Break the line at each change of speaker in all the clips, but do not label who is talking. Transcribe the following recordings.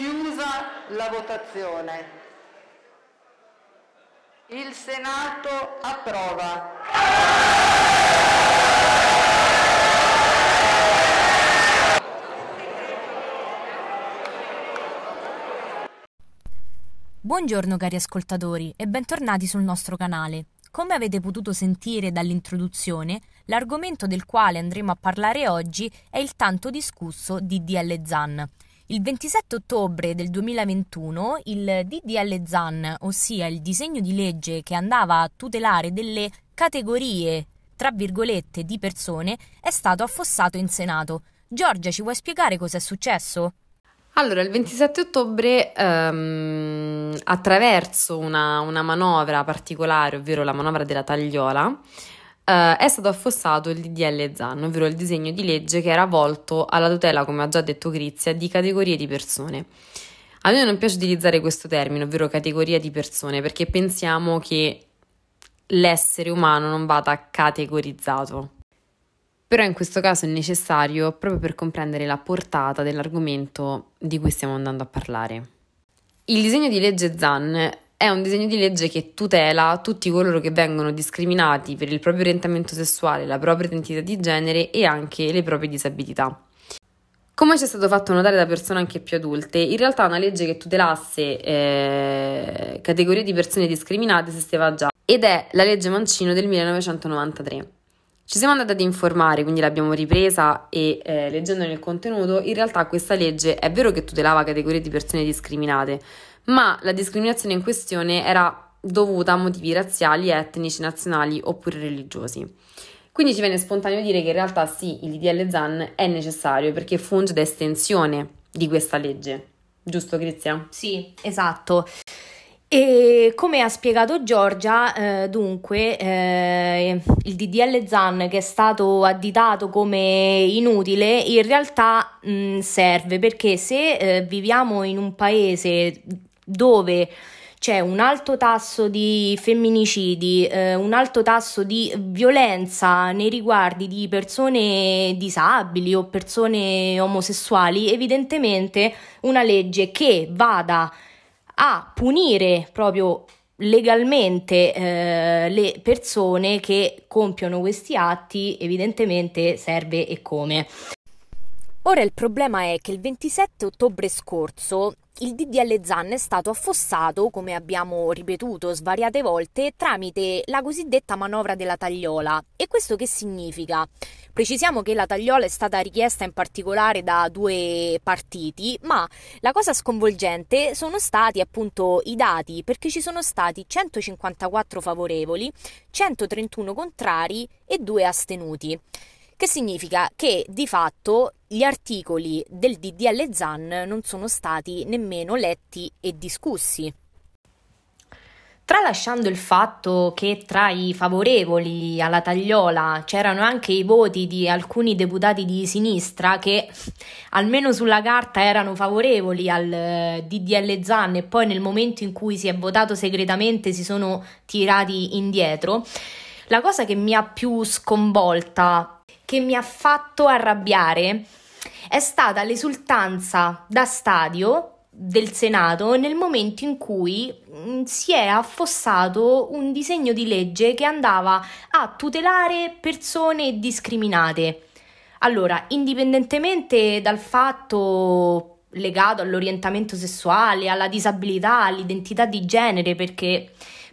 Chiusa la votazione. Il Senato approva.
Buongiorno cari ascoltatori e bentornati sul nostro canale. Come avete potuto sentire dall'introduzione, l'argomento del quale andremo a parlare oggi è il tanto discusso DDL ZAN. Il 27 ottobre del 2021 il DDL ZAN, ossia il disegno di legge che andava a tutelare delle categorie, tra virgolette, di persone, è stato affossato in Senato. Giorgia, ci vuoi spiegare cosa è successo?
Allora, il 27 ottobre, ehm, attraverso una, una, manovra particolare, ovvero la manovra della tagliola, eh, è stato affossato il DDL ZAN, ovvero il disegno di legge che era volto alla tutela, come ha già detto Grizia, di categorie di persone. A noi non piace utilizzare questo termine, ovvero categoria di persone, perché pensiamo che l'essere umano non vada categorizzato però in questo caso è necessario proprio per comprendere la portata dell'argomento di cui stiamo andando a parlare. Il disegno di legge ZAN è un disegno di legge che tutela tutti coloro che vengono discriminati per il proprio orientamento sessuale, la propria identità di genere e anche le proprie disabilità. Come ci è stato fatto notare da persone anche più adulte, in realtà una legge che tutelasse eh, categorie di persone discriminate esisteva già ed è la legge Mancino del 1993. Ci siamo andati ad informare, quindi l'abbiamo ripresa e eh, leggendo nel contenuto, in realtà questa legge è vero che tutelava categorie di persone discriminate, ma la discriminazione in questione era dovuta a motivi razziali, etnici, nazionali oppure religiosi. Quindi ci viene spontaneo dire che in realtà sì, il DDL ZAN è necessario perché funge da estensione di questa legge. Giusto, Crizia?
Sì, esatto. E come ha spiegato Giorgia, eh, dunque, eh, il DDL ZAN che è stato additato come inutile, in realtà mh, serve perché se eh, viviamo in un paese dove c'è un alto tasso di femminicidi, eh, un alto tasso di violenza nei riguardi di persone disabili o persone omosessuali, evidentemente una legge che vada a punire proprio legalmente eh, le persone che compiono questi atti, evidentemente serve e come. Ora il problema è che il 27 ottobre scorso il DDL ZAN è stato affossato, come abbiamo ripetuto svariate volte, tramite la cosiddetta manovra della tagliola. E questo che significa? Precisiamo che la tagliola è stata richiesta in particolare da due partiti, ma la cosa sconvolgente sono stati appunto i dati, perché ci sono stati 154 favorevoli, 131 contrari e 2 astenuti che significa che di fatto gli articoli del DDL ZAN non sono stati nemmeno letti e discussi. Tralasciando il fatto che tra i favorevoli alla tagliola c'erano anche i voti di alcuni deputati di sinistra che almeno sulla carta erano favorevoli al DDL ZAN e poi nel momento in cui si è votato segretamente si sono tirati indietro, la cosa che mi ha più sconvolta che mi ha fatto arrabbiare è stata l'esultanza da stadio del Senato nel momento in cui mm, si è affossato un disegno di legge che andava a tutelare persone discriminate. Allora, indipendentemente dal fatto legato all'orientamento sessuale, alla disabilità, all'identità di genere, perché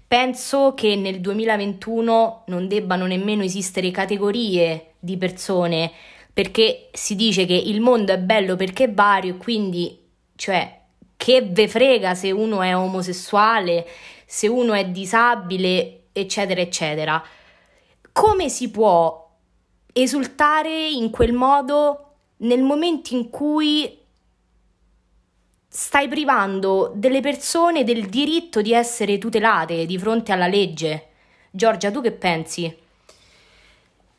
penso che nel 2021 non debbano nemmeno esistere categorie di persone, perché si dice che il mondo è bello perché è vario, quindi, cioè, che ve frega se uno è omosessuale, se uno è disabile, eccetera, eccetera. Come si può esultare in quel modo nel momento in cui stai privando delle persone del diritto di essere tutelate di fronte alla legge? Giorgia, tu che pensi?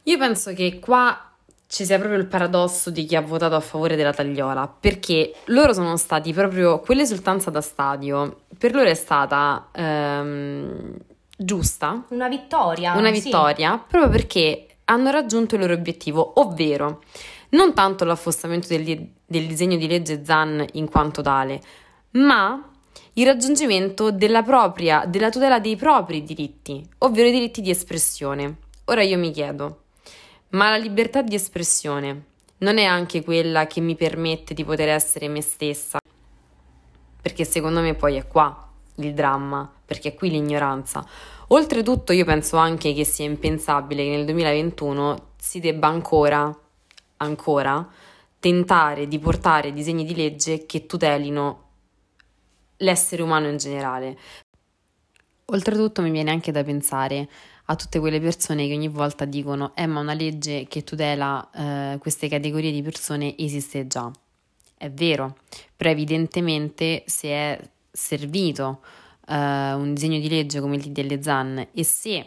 Io penso che qua ci sia proprio il paradosso di chi ha votato a favore della tagliola, perché loro sono stati proprio quell'esultanza da stadio, per loro è stata ehm, giusta.
Una vittoria.
Una vittoria, sì. proprio perché hanno raggiunto il loro obiettivo, ovvero non tanto l'affossamento del, del disegno di legge ZAN in quanto tale, ma il raggiungimento della propria, della tutela dei propri diritti, ovvero i diritti di espressione. Ora io mi chiedo, ma la libertà di espressione non è anche quella che mi permette di poter essere me stessa? Perché secondo me poi è qua il dramma, perché è qui l'ignoranza. Oltretutto io penso anche che sia impensabile che nel 2021 si debba ancora, ancora, tentare di portare disegni di legge che tutelino l'essere umano in generale. Oltretutto mi viene anche da pensare a tutte quelle persone che ogni volta dicono eh ma una legge che tutela eh, queste categorie di persone esiste già. È vero, però evidentemente se è servito eh, un disegno di legge come il DDL ZAN e se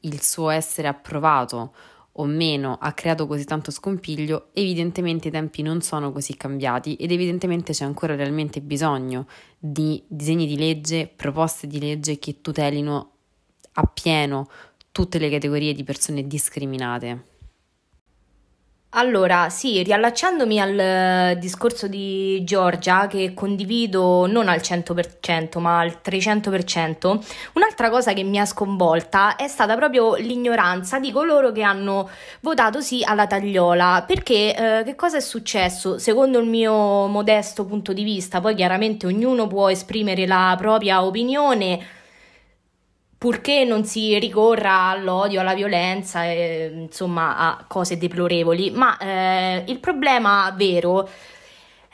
il suo essere approvato o meno ha creato così tanto scompiglio, evidentemente i tempi non sono così cambiati ed evidentemente c'è ancora realmente bisogno di disegni di legge, proposte di legge che tutelino appieno tutte le categorie di persone discriminate.
Allora, sì, riallacciandomi al eh, discorso di Giorgia, che condivido non al 100%, ma al 300%, un'altra cosa che mi ha sconvolta è stata proprio l'ignoranza di coloro che hanno votato sì alla tagliola. Perché eh, che cosa è successo? Secondo il mio modesto punto di vista, poi chiaramente ognuno può esprimere la propria opinione purché non si ricorra all'odio, alla violenza, e, insomma a cose deplorevoli, ma eh, il problema vero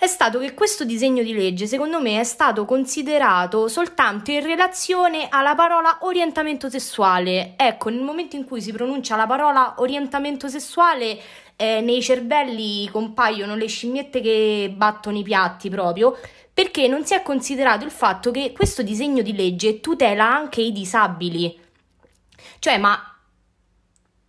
è stato che questo disegno di legge, secondo me, è stato considerato soltanto in relazione alla parola orientamento sessuale. Ecco, nel momento in cui si pronuncia la parola orientamento sessuale, eh, nei cervelli compaiono le scimmiette che battono i piatti proprio perché non si è considerato il fatto che questo disegno di legge tutela anche i disabili. Cioè, ma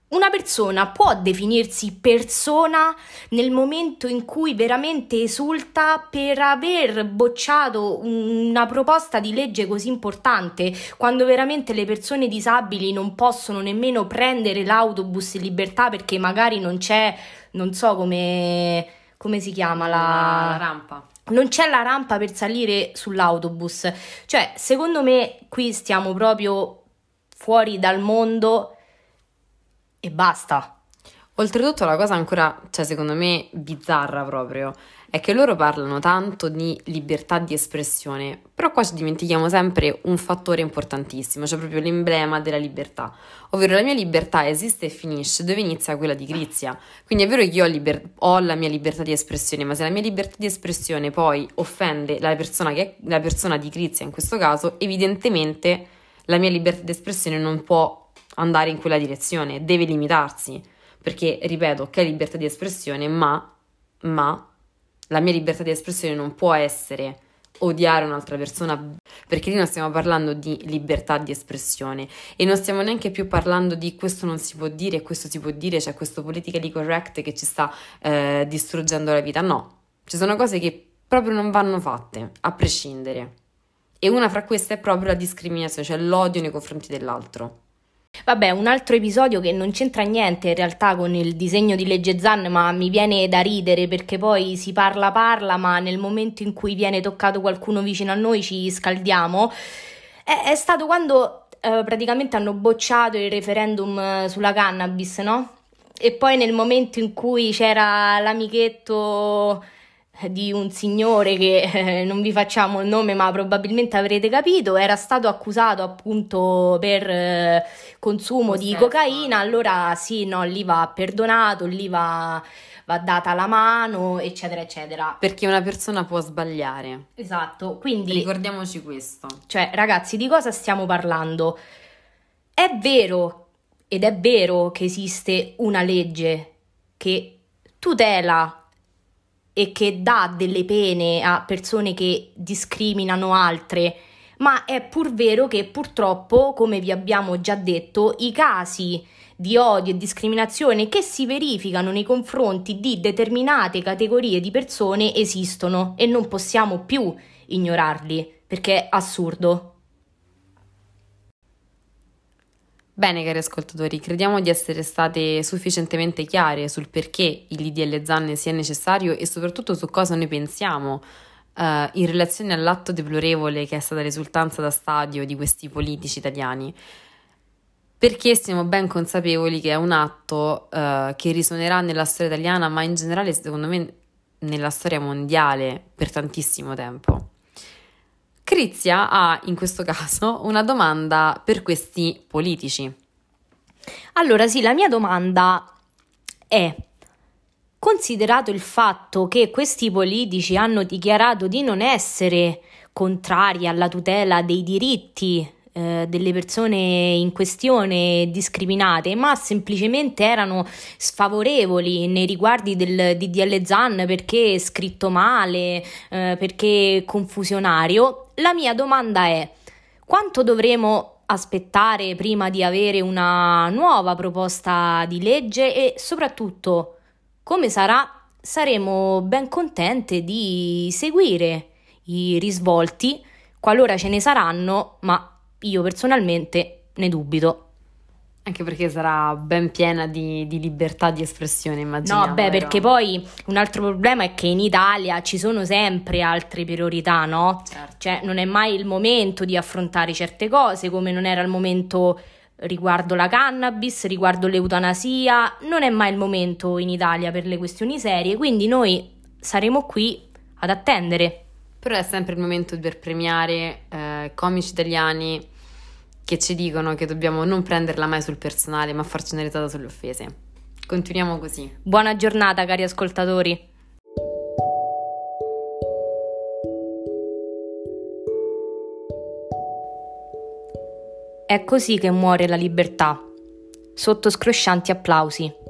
una persona può definirsi persona nel momento in cui veramente esulta per aver bocciato una proposta di legge così importante, quando veramente le persone disabili non possono nemmeno prendere l'autobus in libertà perché magari non c'è, non so come, come si chiama la,
la rampa
non c'è la rampa per salire sull'autobus. Cioè, secondo me qui stiamo proprio fuori dal mondo e basta.
Oltretutto la cosa ancora, cioè secondo me bizzarra proprio, è che loro parlano tanto di libertà di espressione, però qua ci dimentichiamo sempre un fattore importantissimo, cioè proprio l'emblema della libertà, ovvero la mia libertà esiste e finisce dove inizia quella di Grizia. Quindi è vero che io ho, liber- ho la mia libertà di espressione, ma se la mia libertà di espressione poi offende la persona, che è, la persona di Grizia in questo caso, evidentemente la mia libertà di espressione non può andare in quella direzione, deve limitarsi, perché ripeto che è libertà di espressione, ma, ma la mia libertà di espressione non può essere odiare un'altra persona perché lì non stiamo parlando di libertà di espressione e non stiamo neanche più parlando di questo non si può dire questo si può dire, c'è questo politically correct che ci sta eh, distruggendo la vita. No, ci sono cose che proprio non vanno fatte, a prescindere. E una fra queste è proprio la discriminazione, cioè l'odio nei confronti dell'altro.
Vabbè, un altro episodio che non c'entra niente in realtà con il disegno di legge Zan, ma mi viene da ridere perché poi si parla parla, ma nel momento in cui viene toccato qualcuno vicino a noi ci scaldiamo. È, è stato quando eh, praticamente hanno bocciato il referendum eh, sulla cannabis, no? E poi nel momento in cui c'era l'amichetto di un signore che eh, non vi facciamo il nome ma probabilmente avrete capito, era stato accusato appunto per eh, consumo di cocaina, allora sì, no, lì va perdonato, lì va, va data la mano, eccetera, eccetera.
Perché una persona può sbagliare.
Esatto, quindi...
Ricordiamoci questo.
Cioè, ragazzi, di cosa stiamo parlando? È vero, ed è vero che esiste una legge che tutela e che dà delle pene a persone che discriminano altre, ma è pur vero che purtroppo, come vi abbiamo già detto, i casi di odio e discriminazione che si verificano nei confronti di determinate categorie di persone esistono e non possiamo più ignorarli, perché è assurdo.
Bene, cari ascoltatori, crediamo di essere state sufficientemente chiare sul perché il DDL Zanne sia necessario e soprattutto su cosa noi pensiamo uh, in relazione all'atto deplorevole che è stata risultanza da stadio di questi politici italiani. Perché siamo ben consapevoli che è un atto uh, che risuonerà nella storia italiana, ma in generale, secondo me, nella storia mondiale per tantissimo tempo. Crizia ha in questo caso una domanda per questi politici.
Allora sì, la mia domanda è, considerato il fatto che questi politici hanno dichiarato di non essere contrari alla tutela dei diritti eh, delle persone in questione discriminate, ma semplicemente erano sfavorevoli nei riguardi del DDL Zan perché scritto male, eh, perché confusionario. La mia domanda è: quanto dovremo aspettare prima di avere una nuova proposta di legge e soprattutto come sarà? Saremo ben contente di seguire i risvolti qualora ce ne saranno, ma io personalmente ne dubito.
Anche perché sarà ben piena di, di libertà di espressione, immagino.
No, beh, vero? perché poi un altro problema è che in Italia ci sono sempre altre priorità, no? Certo. Cioè, non è mai il momento di affrontare certe cose, come non era il momento riguardo la cannabis, riguardo l'eutanasia, non è mai il momento in Italia per le questioni serie, quindi noi saremo qui ad attendere.
Però è sempre il momento per premiare eh, comici italiani che ci dicono che dobbiamo non prenderla mai sul personale, ma farci una risata sulle offese. Continuiamo così.
Buona giornata, cari ascoltatori. È così che muore la libertà, sotto scroscianti applausi.